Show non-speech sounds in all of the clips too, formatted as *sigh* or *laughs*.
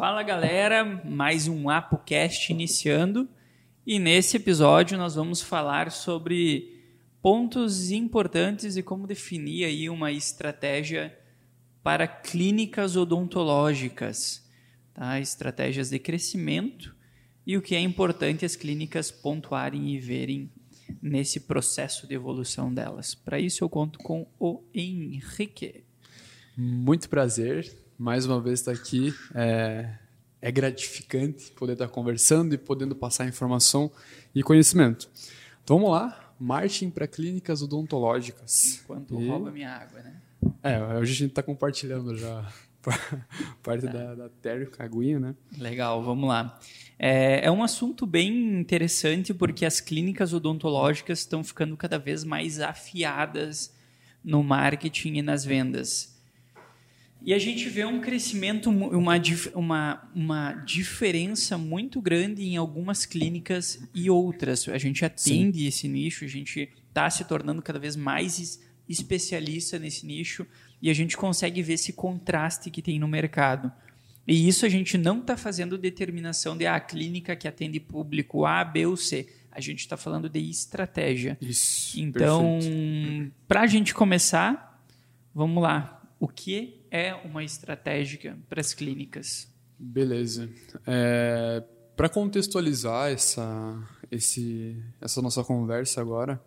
Fala galera, mais um ApoCast iniciando e nesse episódio nós vamos falar sobre pontos importantes e como definir aí uma estratégia para clínicas odontológicas, tá? estratégias de crescimento e o que é importante as clínicas pontuarem e verem nesse processo de evolução delas. Para isso eu conto com o Henrique. Muito prazer, mais uma vez estar aqui. É, é gratificante poder estar conversando e podendo passar informação e conhecimento. Então vamos lá, marketing para clínicas odontológicas. Enquanto e... rouba minha água, né? É, hoje a gente está compartilhando já *laughs* parte tá. da, da Caguinha, né? Legal, vamos lá. É, é um assunto bem interessante porque as clínicas odontológicas estão ficando cada vez mais afiadas no marketing e nas vendas. E a gente vê um crescimento, uma, uma, uma diferença muito grande em algumas clínicas e outras. A gente atende Sim. esse nicho, a gente está se tornando cada vez mais especialista nesse nicho e a gente consegue ver esse contraste que tem no mercado. E isso a gente não está fazendo determinação de ah, a clínica que atende público A, B ou C. A gente está falando de estratégia. Isso. Então, para a gente começar, vamos lá o que é uma estratégia para as clínicas? Beleza. É, para contextualizar essa, esse, essa nossa conversa agora,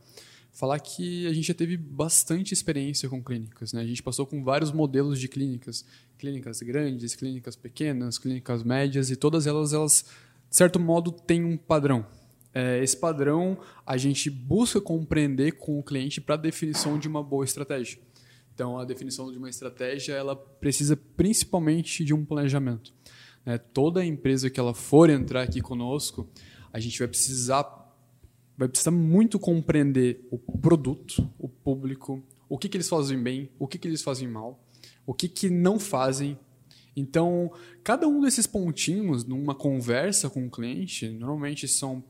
falar que a gente já teve bastante experiência com clínicas. Né? A gente passou com vários modelos de clínicas, clínicas grandes, clínicas pequenas, clínicas médias, e todas elas, elas de certo modo, têm um padrão. É, esse padrão a gente busca compreender com o cliente para a definição de uma boa estratégia. Então, a definição de uma estratégia ela precisa principalmente de um planejamento. Né? Toda empresa que ela for entrar aqui conosco, a gente vai precisar vai precisar muito compreender o produto, o público, o que, que eles fazem bem, o que, que eles fazem mal, o que, que não fazem. Então, cada um desses pontinhos, numa conversa com o cliente, normalmente são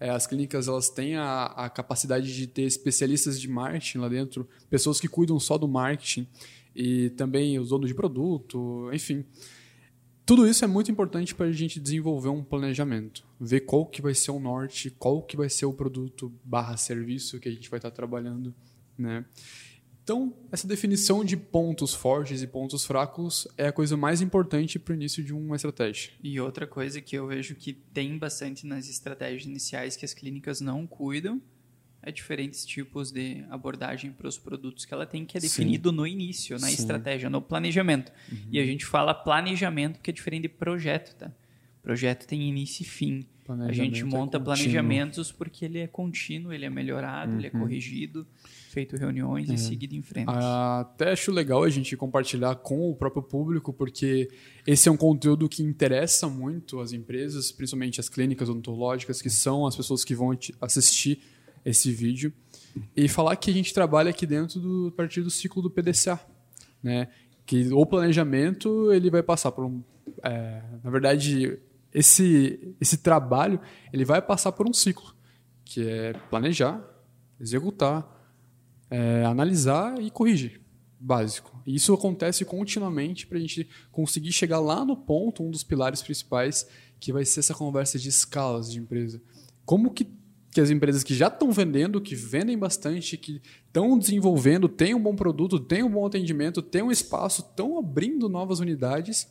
é, as clínicas elas têm a, a, capacidade de ter especialistas de marketing lá dentro, pessoas que cuidam só do marketing e também os donos de produto, enfim. Tudo isso é muito importante para a gente desenvolver um planejamento, ver qual que vai ser o norte, qual que vai ser o produto barra serviço que a gente vai estar trabalhando, né? Então, essa definição de pontos fortes e pontos fracos é a coisa mais importante para o início de uma estratégia. E outra coisa que eu vejo que tem bastante nas estratégias iniciais que as clínicas não cuidam é diferentes tipos de abordagem para os produtos que ela tem, que é definido Sim. no início, na Sim. estratégia, no planejamento. Uhum. E a gente fala planejamento, que é diferente de projeto, tá? Projeto tem início e fim. A gente é monta é planejamentos porque ele é contínuo, ele é melhorado, uhum. ele é uhum. corrigido, feito reuniões e seguido em frente. Até acho legal a gente compartilhar com o próprio público, porque esse é um conteúdo que interessa muito as empresas, principalmente as clínicas odontológicas, que são as pessoas que vão assistir esse vídeo. E falar que a gente trabalha aqui dentro do a partir do ciclo do PDCA, né? Que o planejamento ele vai passar por um, é, na verdade esse, esse trabalho ele vai passar por um ciclo, que é planejar, executar, é, analisar e corrigir. Básico. E isso acontece continuamente para a gente conseguir chegar lá no ponto, um dos pilares principais, que vai ser essa conversa de escalas de empresa. Como que, que as empresas que já estão vendendo, que vendem bastante, que estão desenvolvendo, têm um bom produto, têm um bom atendimento, têm um espaço, estão abrindo novas unidades,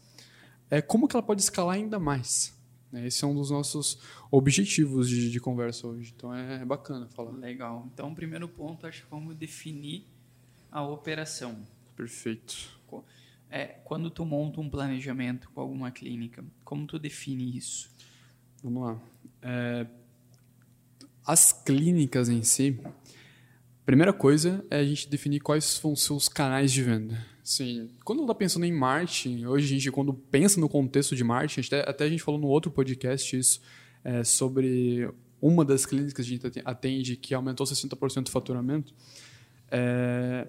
é, como que ela pode escalar ainda mais? É, esse é um dos nossos objetivos de, de conversa hoje. Então é, é, bacana falar. Legal. Então, o primeiro ponto, acho que vamos definir a operação. Perfeito. É, quando tu monta um planejamento com alguma clínica, como tu define isso? Vamos lá. É, as clínicas em si, primeira coisa é a gente definir quais vão ser os canais de venda. Sim. Quando está pensando em marketing, hoje a gente, quando pensa no contexto de marketing, até, até a gente falou no outro podcast isso, é, sobre uma das clínicas que a gente atende que aumentou 60% o faturamento, é,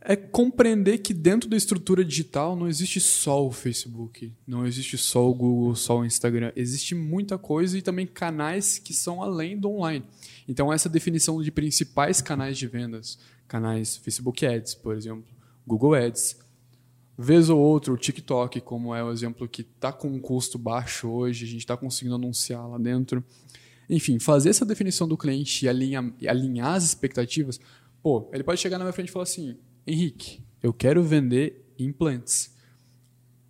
é compreender que dentro da estrutura digital não existe só o Facebook, não existe só o Google, só o Instagram. Existe muita coisa e também canais que são além do online. Então, essa definição de principais canais de vendas, canais Facebook Ads, por exemplo, Google Ads, Vez ou outro, o TikTok, como é o exemplo que está com um custo baixo hoje, a gente está conseguindo anunciar lá dentro. Enfim, fazer essa definição do cliente e alinhar, alinhar as expectativas. Pô, ele pode chegar na minha frente e falar assim: Henrique, eu quero vender implantes.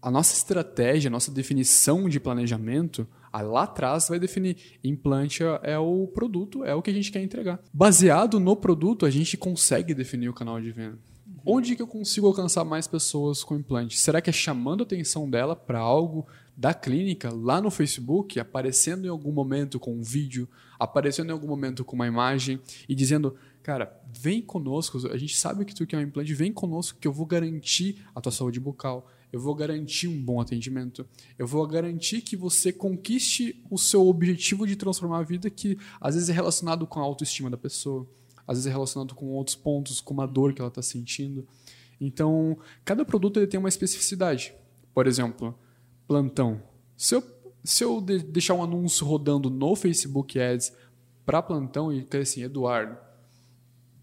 A nossa estratégia, a nossa definição de planejamento, lá atrás vai definir implante é o produto, é o que a gente quer entregar. Baseado no produto, a gente consegue definir o canal de venda. Onde que eu consigo alcançar mais pessoas com implante? Será que é chamando a atenção dela para algo da clínica lá no Facebook, aparecendo em algum momento com um vídeo, aparecendo em algum momento com uma imagem e dizendo, cara, vem conosco, a gente sabe que tu quer um implante, vem conosco que eu vou garantir a tua saúde bucal, eu vou garantir um bom atendimento, eu vou garantir que você conquiste o seu objetivo de transformar a vida que às vezes é relacionado com a autoestima da pessoa às vezes é relacionado com outros pontos, com uma dor que ela está sentindo. Então, cada produto ele tem uma especificidade. Por exemplo, plantão. Se eu, se eu de, deixar um anúncio rodando no Facebook Ads para plantão e ter assim, Eduardo,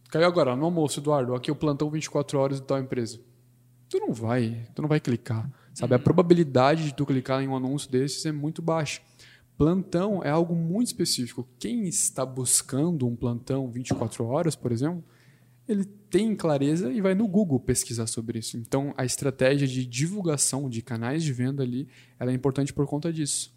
caiu agora no almoço, Eduardo, aqui o plantão 24 horas de tal empresa. Tu não vai, tu não vai clicar, sabe? A probabilidade de tu clicar em um anúncio desses é muito baixa. Plantão é algo muito específico. Quem está buscando um plantão 24 horas, por exemplo, ele tem clareza e vai no Google pesquisar sobre isso. Então, a estratégia de divulgação de canais de venda ali, ela é importante por conta disso.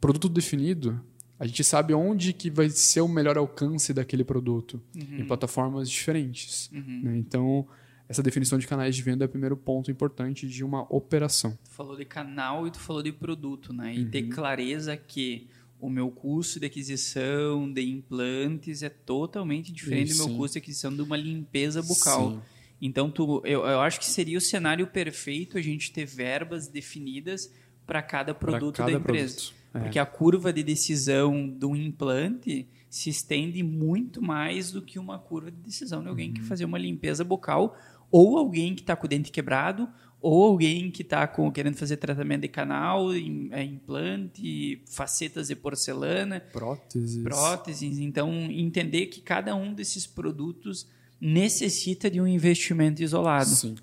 Produto definido, a gente sabe onde que vai ser o melhor alcance daquele produto uhum. em plataformas diferentes. Uhum. Né? Então, essa definição de canais de venda é o primeiro ponto importante de uma operação. Tu falou de canal e tu falou de produto, né? E uhum. ter clareza que o meu custo de aquisição de implantes é totalmente diferente Isso, do meu custo de aquisição de uma limpeza bucal. Sim. Então, tu, eu, eu acho que seria o cenário perfeito a gente ter verbas definidas para cada produto cada da empresa. Produto. É. Porque a curva de decisão do implante se estende muito mais do que uma curva de decisão de alguém uhum. que fazer uma limpeza bucal ou alguém que está com o dente quebrado, ou alguém que está querendo fazer tratamento de canal, é, implante, facetas de porcelana, próteses. próteses. Então, entender que cada um desses produtos necessita de um investimento isolado. Sim.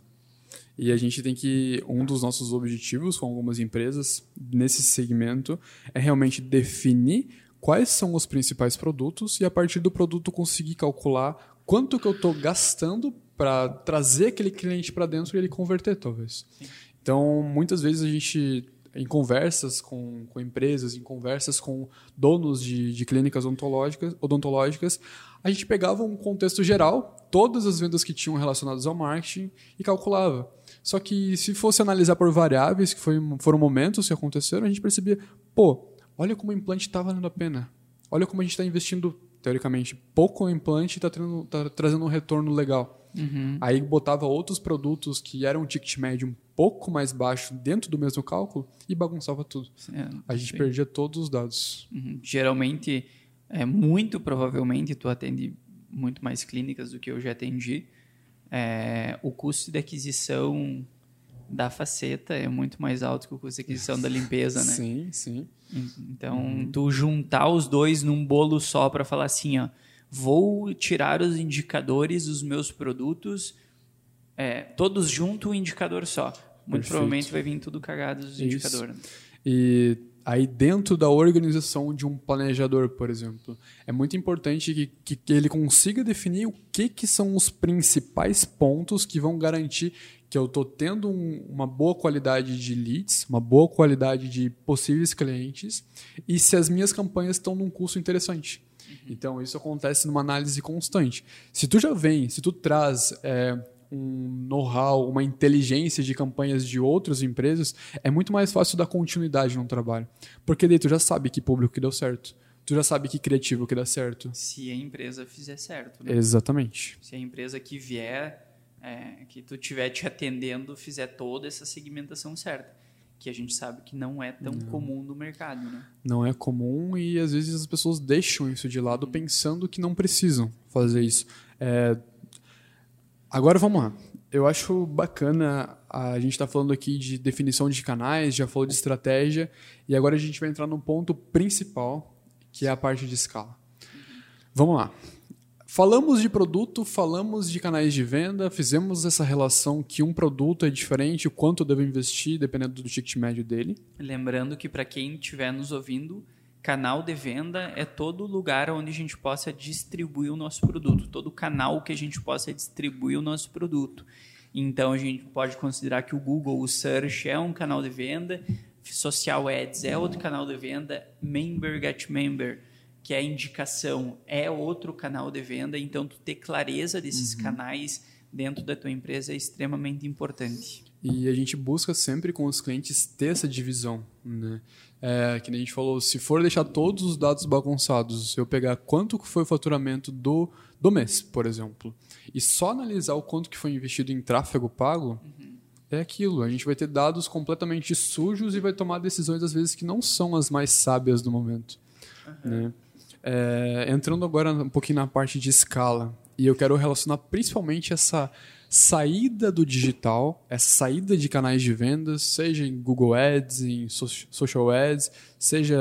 E a gente tem que. Um dos nossos objetivos com algumas empresas nesse segmento é realmente definir quais são os principais produtos e, a partir do produto, conseguir calcular quanto que eu estou gastando para trazer aquele cliente para dentro e ele converter, talvez. Sim. Então, muitas vezes a gente, em conversas com, com empresas, em conversas com donos de, de clínicas odontológicas, odontológicas, a gente pegava um contexto geral, todas as vendas que tinham relacionadas ao marketing e calculava. Só que se fosse analisar por variáveis, que foi, foram momentos que aconteceram, a gente percebia, pô, olha como o implante está valendo a pena. Olha como a gente está investindo, teoricamente, pouco no implante e está tá trazendo um retorno legal. Uhum. Aí botava outros produtos que eram um ticket médio um pouco mais baixo dentro do mesmo cálculo e bagunçava tudo. É, a gente sim. perdia todos os dados. Uhum. Geralmente, é, muito provavelmente, tu atende muito mais clínicas do que eu já atendi. É, o custo de aquisição da faceta é muito mais alto que o custo de aquisição da limpeza, né? *laughs* Sim, sim. Então, uhum. tu juntar os dois num bolo só para falar assim, ó, vou tirar os indicadores dos meus produtos, é, todos junto um indicador só. Muito Perfeito. provavelmente vai vir tudo cagado os indicadores. E aí dentro da organização de um planejador, por exemplo, é muito importante que, que, que ele consiga definir o que, que são os principais pontos que vão garantir que eu estou tendo um, uma boa qualidade de leads, uma boa qualidade de possíveis clientes e se as minhas campanhas estão num custo interessante. Uhum. Então, isso acontece numa análise constante. Se tu já vem, se tu traz é, um know-how, uma inteligência de campanhas de outras empresas, é muito mais fácil dar continuidade no trabalho. Porque daí tu já sabe que público que deu certo. Tu já sabe que criativo que dá certo. Se a empresa fizer certo. Né? Exatamente. Se a empresa que vier, é, que tu estiver te atendendo, fizer toda essa segmentação certa que a gente sabe que não é tão não. comum no mercado, né? Não é comum e às vezes as pessoas deixam isso de lado uhum. pensando que não precisam fazer isso. É... Agora vamos lá. Eu acho bacana a gente estar tá falando aqui de definição de canais, já falou de estratégia e agora a gente vai entrar no ponto principal, que é a parte de escala. Uhum. Vamos lá. Falamos de produto, falamos de canais de venda, fizemos essa relação que um produto é diferente, o quanto eu devo investir, dependendo do ticket médio dele. Lembrando que para quem estiver nos ouvindo, canal de venda é todo lugar onde a gente possa distribuir o nosso produto, todo canal que a gente possa distribuir o nosso produto. Então a gente pode considerar que o Google, o Search é um canal de venda, Social Ads é outro canal de venda, Member Get Member que é a indicação, é outro canal de venda, então tu ter clareza desses uhum. canais dentro da tua empresa é extremamente importante. E a gente busca sempre com os clientes ter essa divisão, né? É, que a gente falou, se for deixar todos os dados bagunçados, se eu pegar quanto foi o faturamento do, do mês, por exemplo, e só analisar o quanto que foi investido em tráfego pago, uhum. é aquilo. A gente vai ter dados completamente sujos e vai tomar decisões, às vezes, que não são as mais sábias do momento. Uhum. Né? É, entrando agora um pouquinho na parte de escala, e eu quero relacionar principalmente essa saída do digital, essa saída de canais de vendas, seja em Google Ads, em Social Ads, seja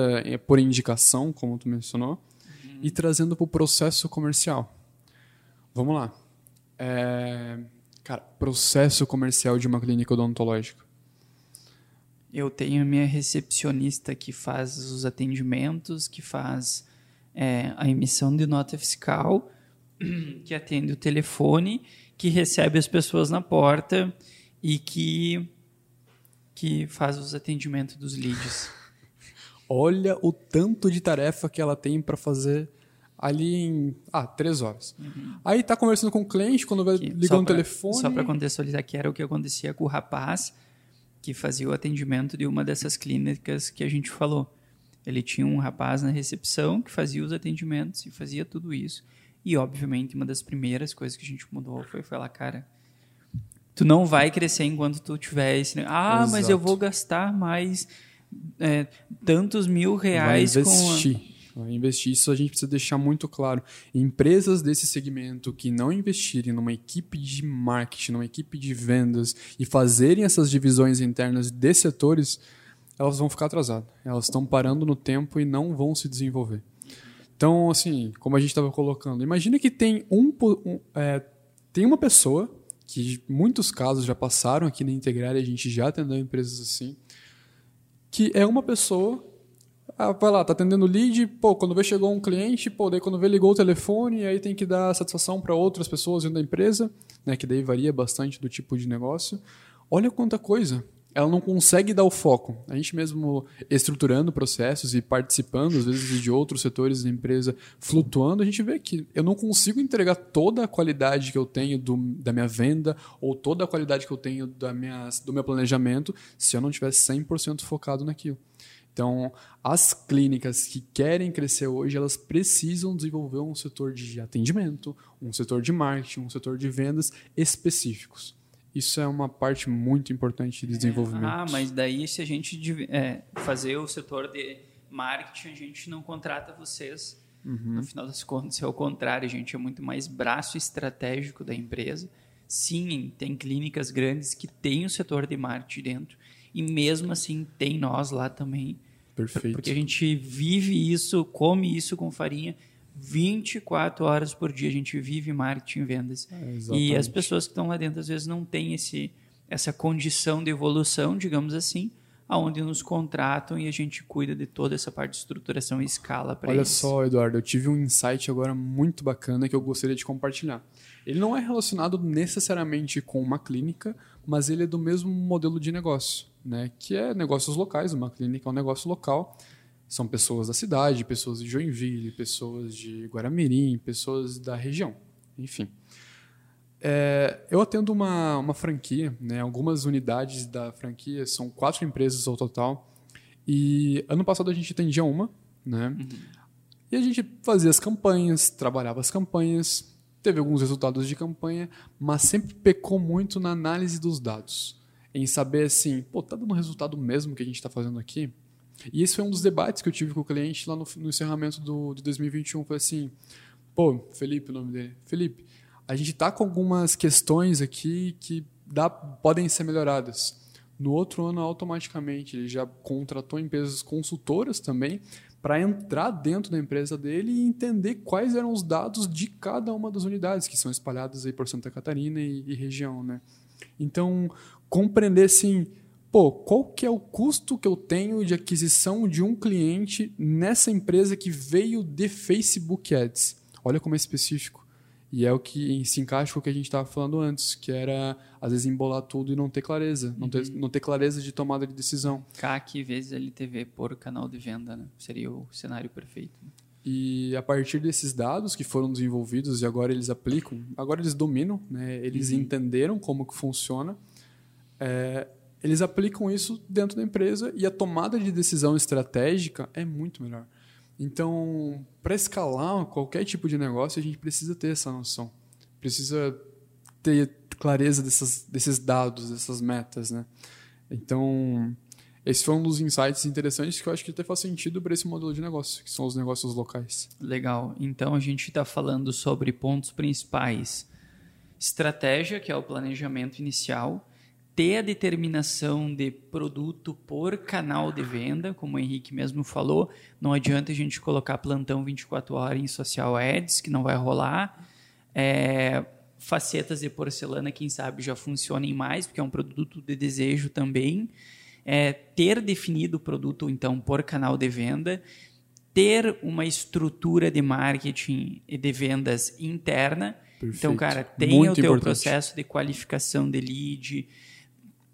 por indicação, como tu mencionou, uhum. e trazendo para o processo comercial. Vamos lá. É, cara, processo comercial de uma clínica odontológica. Eu tenho a minha recepcionista que faz os atendimentos, que faz é, a emissão de nota fiscal, *clears throat* que atende o telefone, que recebe as pessoas na porta e que, que faz os atendimentos dos leads. *laughs* Olha o tanto de tarefa que ela tem para fazer ali em ah, três horas. Uhum. Aí tá conversando com o cliente, quando vai ligando no telefone. Só para contextualizar que era o que acontecia com o rapaz que fazia o atendimento de uma dessas clínicas que a gente falou. Ele tinha um rapaz na recepção que fazia os atendimentos e fazia tudo isso. E, obviamente, uma das primeiras coisas que a gente mudou foi falar, cara, tu não vai crescer enquanto tu tiver esse... Ah, Exato. mas eu vou gastar mais é, tantos mil reais vai investir. com... A... Vai investir. Isso a gente precisa deixar muito claro. Empresas desse segmento que não investirem numa equipe de marketing, numa equipe de vendas e fazerem essas divisões internas de setores elas vão ficar atrasadas. Elas estão parando no tempo e não vão se desenvolver. Então, assim, como a gente estava colocando, imagina que tem um, um é, tem uma pessoa que muitos casos já passaram aqui na Integrar e a gente já atendeu empresas assim, que é uma pessoa, ah, vai lá, tá atendendo lead, pô, quando vê chegou um cliente, pô, daí quando vê ligou o telefone, aí tem que dar satisfação para outras pessoas dentro da empresa, né, que daí varia bastante do tipo de negócio. Olha quanta coisa ela não consegue dar o foco. A gente mesmo estruturando processos e participando, às vezes, de outros setores da empresa, flutuando, a gente vê que eu não consigo entregar toda a qualidade que eu tenho do, da minha venda ou toda a qualidade que eu tenho da minha, do meu planejamento se eu não estiver 100% focado naquilo. Então, as clínicas que querem crescer hoje, elas precisam desenvolver um setor de atendimento, um setor de marketing, um setor de vendas específicos. Isso é uma parte muito importante de desenvolvimento. Ah, mas daí se a gente é, fazer o setor de marketing, a gente não contrata vocês. Uhum. No final das contas, é o contrário, a gente é muito mais braço estratégico da empresa. Sim, tem clínicas grandes que têm o setor de marketing dentro. E mesmo assim, tem nós lá também. Perfeito. Porque a gente vive isso, come isso com farinha 24 horas por dia a gente vive marketing e vendas. É, e as pessoas que estão lá dentro às vezes não têm esse, essa condição de evolução, digamos assim, aonde nos contratam e a gente cuida de toda essa parte de estruturação e escala para Olha só, Eduardo, eu tive um insight agora muito bacana que eu gostaria de compartilhar. Ele não é relacionado necessariamente com uma clínica, mas ele é do mesmo modelo de negócio, né? Que é negócios locais, uma clínica é um negócio local são pessoas da cidade, pessoas de Joinville, pessoas de Guaramirim, pessoas da região, enfim. É, eu atendo uma, uma franquia, né, algumas unidades da franquia, são quatro empresas ao total, e ano passado a gente atendia uma, né, uhum. e a gente fazia as campanhas, trabalhava as campanhas, teve alguns resultados de campanha, mas sempre pecou muito na análise dos dados, em saber assim, pô, tá dando resultado mesmo que a gente está fazendo aqui? E esse foi um dos debates que eu tive com o cliente lá no, no encerramento do, de 2021. Foi assim, pô, Felipe, o nome dele. Felipe, a gente está com algumas questões aqui que dá, podem ser melhoradas. No outro ano, automaticamente, ele já contratou empresas consultoras também para entrar dentro da empresa dele e entender quais eram os dados de cada uma das unidades que são espalhadas aí por Santa Catarina e, e região, né? Então, compreender assim, pô, qual que é o custo que eu tenho de aquisição de um cliente nessa empresa que veio de Facebook Ads? Olha como é específico. E é o que se encaixa com o que a gente estava falando antes, que era, às vezes, embolar tudo e não ter clareza. Uhum. Não, ter, não ter clareza de tomada de decisão. CAC vezes LTV por canal de venda, né? Seria o cenário perfeito. E a partir desses dados que foram desenvolvidos e agora eles aplicam, agora eles dominam, né? eles uhum. entenderam como que funciona, é, eles aplicam isso dentro da empresa e a tomada de decisão estratégica é muito melhor. Então, para escalar qualquer tipo de negócio, a gente precisa ter essa noção. Precisa ter clareza dessas, desses dados, dessas metas, né? Então, esse foi um dos insights interessantes que eu acho que até faz sentido para esse modelo de negócio, que são os negócios locais. Legal. Então, a gente está falando sobre pontos principais. Estratégia, que é o planejamento inicial ter a determinação de produto por canal de venda, como o Henrique mesmo falou, não adianta a gente colocar plantão 24 horas em social ads, que não vai rolar. É, facetas de porcelana, quem sabe já funcionem mais, porque é um produto de desejo também. É, ter definido o produto, então, por canal de venda, ter uma estrutura de marketing e de vendas interna. Perfeito. Então, cara, tenha Muito o teu importante. processo de qualificação de lead,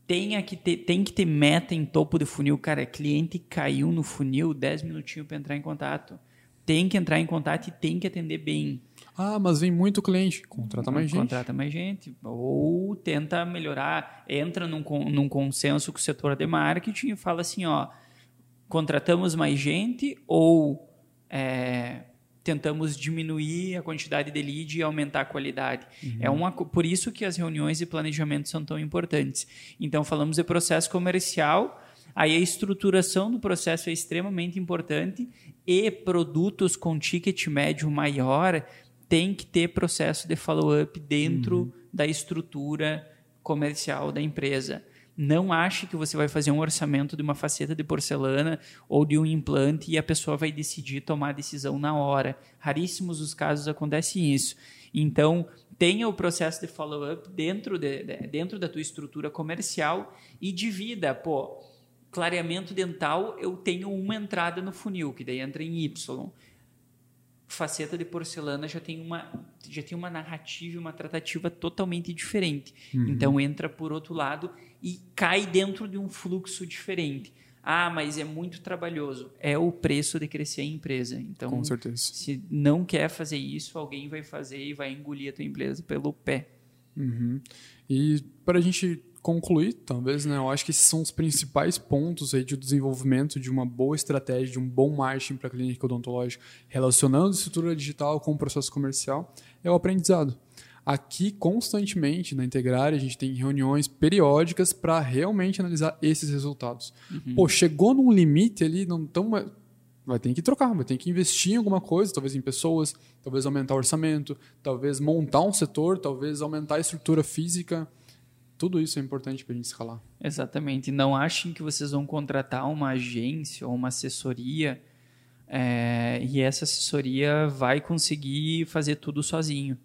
tenha que ter, tem que ter meta em topo do funil. Cara, cliente caiu no funil, 10 minutinhos para entrar em contato. Tem que entrar em contato e tem que atender bem. Ah, mas vem muito cliente. Contrata mais gente. Contrata mais gente. Ou tenta melhorar. Entra num, num consenso com o setor de marketing e fala assim, ó, contratamos mais gente ou é, tentamos diminuir a quantidade de lead e aumentar a qualidade. Uhum. É uma, por isso que as reuniões de planejamento são tão importantes. Então, falamos de processo comercial, aí a estruturação do processo é extremamente importante e produtos com ticket médio maior tem que ter processo de follow-up dentro uhum. da estrutura comercial da empresa. Não ache que você vai fazer um orçamento de uma faceta de porcelana ou de um implante e a pessoa vai decidir tomar a decisão na hora. Raríssimos os casos acontece isso. Então, tenha o processo de follow-up dentro, de, dentro da tua estrutura comercial e divida, pô, clareamento dental, eu tenho uma entrada no funil, que daí entra em Y faceta de porcelana já tem uma já tem uma narrativa e uma tratativa totalmente diferente. Uhum. Então entra por outro lado e cai dentro de um fluxo diferente. Ah, mas é muito trabalhoso. É o preço de crescer a empresa. Então, Com certeza. se não quer fazer isso, alguém vai fazer e vai engolir a tua empresa pelo pé. Uhum. E para a gente concluir, talvez, né? Eu acho que esses são os principais pontos aí de desenvolvimento de uma boa estratégia, de um bom marketing para a clínica odontológica, relacionando estrutura digital com o processo comercial, é o aprendizado. Aqui, constantemente, na Integrar, a gente tem reuniões periódicas para realmente analisar esses resultados. Uhum. Pô, chegou num limite ali, não tão vai ter que trocar, vai ter que investir em alguma coisa, talvez em pessoas, talvez aumentar o orçamento, talvez montar um setor, talvez aumentar a estrutura física. Tudo isso é importante para a gente escalar. Exatamente. Não achem que vocês vão contratar uma agência ou uma assessoria é, e essa assessoria vai conseguir fazer tudo sozinho.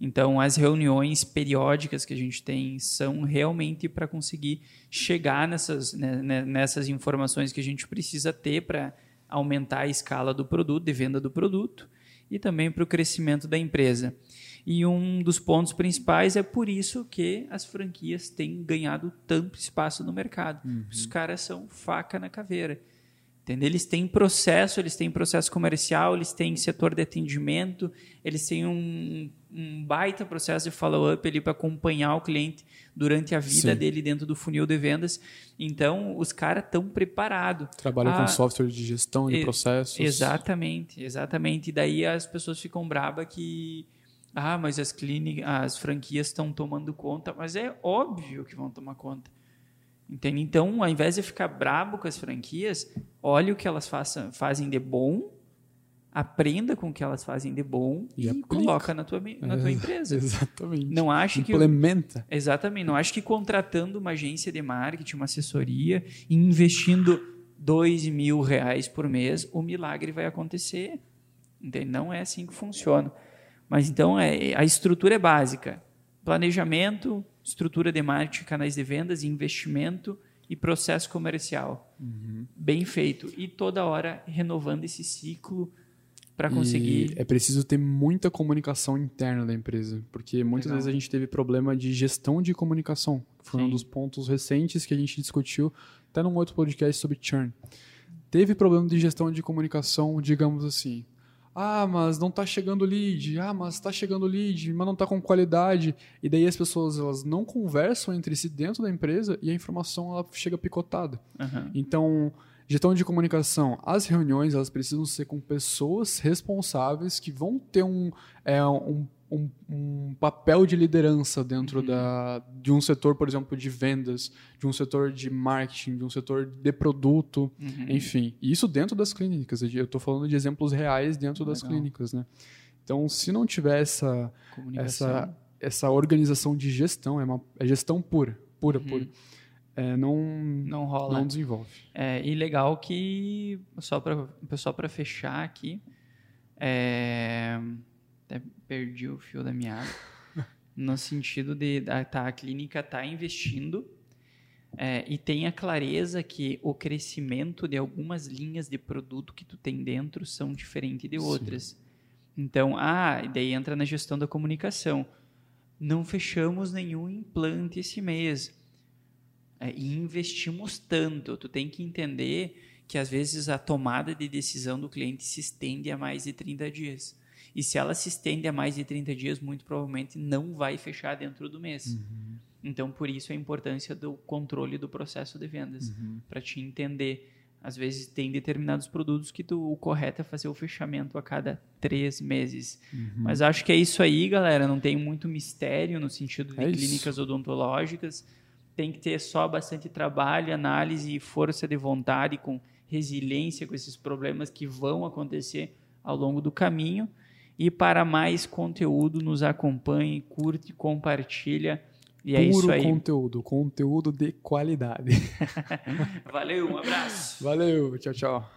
Então, as reuniões periódicas que a gente tem são realmente para conseguir chegar nessas, né, né, nessas informações que a gente precisa ter para aumentar a escala do produto, de venda do produto e também para o crescimento da empresa. E um dos pontos principais é por isso que as franquias têm ganhado tanto espaço no mercado. Uhum. Os caras são faca na caveira. Entendeu? Eles têm processo, eles têm processo comercial, eles têm setor de atendimento, eles têm um, um baita processo de follow-up ali para acompanhar o cliente durante a vida Sim. dele dentro do funil de vendas. Então, os caras estão preparados. Trabalham ah, com software de gestão de processos. Exatamente, exatamente. E daí as pessoas ficam bravas que ah, mas as clínicas, as franquias estão tomando conta, mas é óbvio que vão tomar conta. Entende? Então, ao invés de ficar brabo com as franquias, olhe o que elas façam, fazem de bom, aprenda com o que elas fazem de bom e, e coloca na tua, na tua empresa. Exatamente. Não acho que implementa. exatamente. Não acho que contratando uma agência de marketing, uma assessoria, e investindo dois mil reais por mês, o milagre vai acontecer. Entende? Não é assim que funciona. Mas então é, a estrutura é básica: planejamento, estrutura de marketing, canais de vendas, investimento e processo comercial. Uhum. Bem feito. E toda hora renovando esse ciclo para conseguir. E é preciso ter muita comunicação interna da empresa, porque muitas Legal. vezes a gente teve problema de gestão de comunicação. que Foi um Sim. dos pontos recentes que a gente discutiu, até num outro podcast sobre churn. Teve problema de gestão de comunicação, digamos assim. Ah, mas não está chegando lead. Ah, mas está chegando lead, mas não está com qualidade. E daí as pessoas elas não conversam entre si dentro da empresa e a informação ela chega picotada. Aham. Então, gestão de comunicação, as reuniões elas precisam ser com pessoas responsáveis que vão ter um, é, um, um, um papel de liderança dentro da, de um setor, por exemplo, de vendas, de um setor de marketing, de um setor de produto, Uhum. enfim. E isso dentro das clínicas. Eu estou falando de exemplos reais dentro das Legal. clínicas, né? Então, se não tiver essa, essa, essa organização de gestão, é, uma, é gestão pura, pura, Uhum. pura. É, não, Não rola. não desenvolve. É, e legal que, só para pessoal para fechar aqui, é, até perdi o fio da meada, *laughs* no sentido de a, tá, a clínica está investindo é, e tem a clareza que o crescimento de algumas linhas de produto que tu tem dentro são diferentes de Sim. outras. Então, ah, e daí entra na gestão da comunicação. Não fechamos nenhum implante esse mês. É, e investimos tanto. Tu tem que entender que às vezes a tomada de decisão do cliente se estende a mais de 30 dias. E se ela se estende a mais de 30 dias, muito provavelmente não vai fechar dentro do mês. Então, por isso a importância do controle do processo de vendas, para te entender. Às vezes tem determinados produtos que tu, o correto é fazer o fechamento a cada três meses. Mas acho que é isso aí, galera. Não tem muito mistério no sentido de É isso. clínicas odontológicas. Tem que ter só bastante trabalho, análise e força de vontade, com resiliência com esses problemas que vão acontecer ao longo do caminho. E para mais conteúdo, nos acompanhe, curte, compartilha. E é isso Puro aí. conteúdo, conteúdo de qualidade. *laughs* Valeu, um abraço. Valeu, tchau, tchau.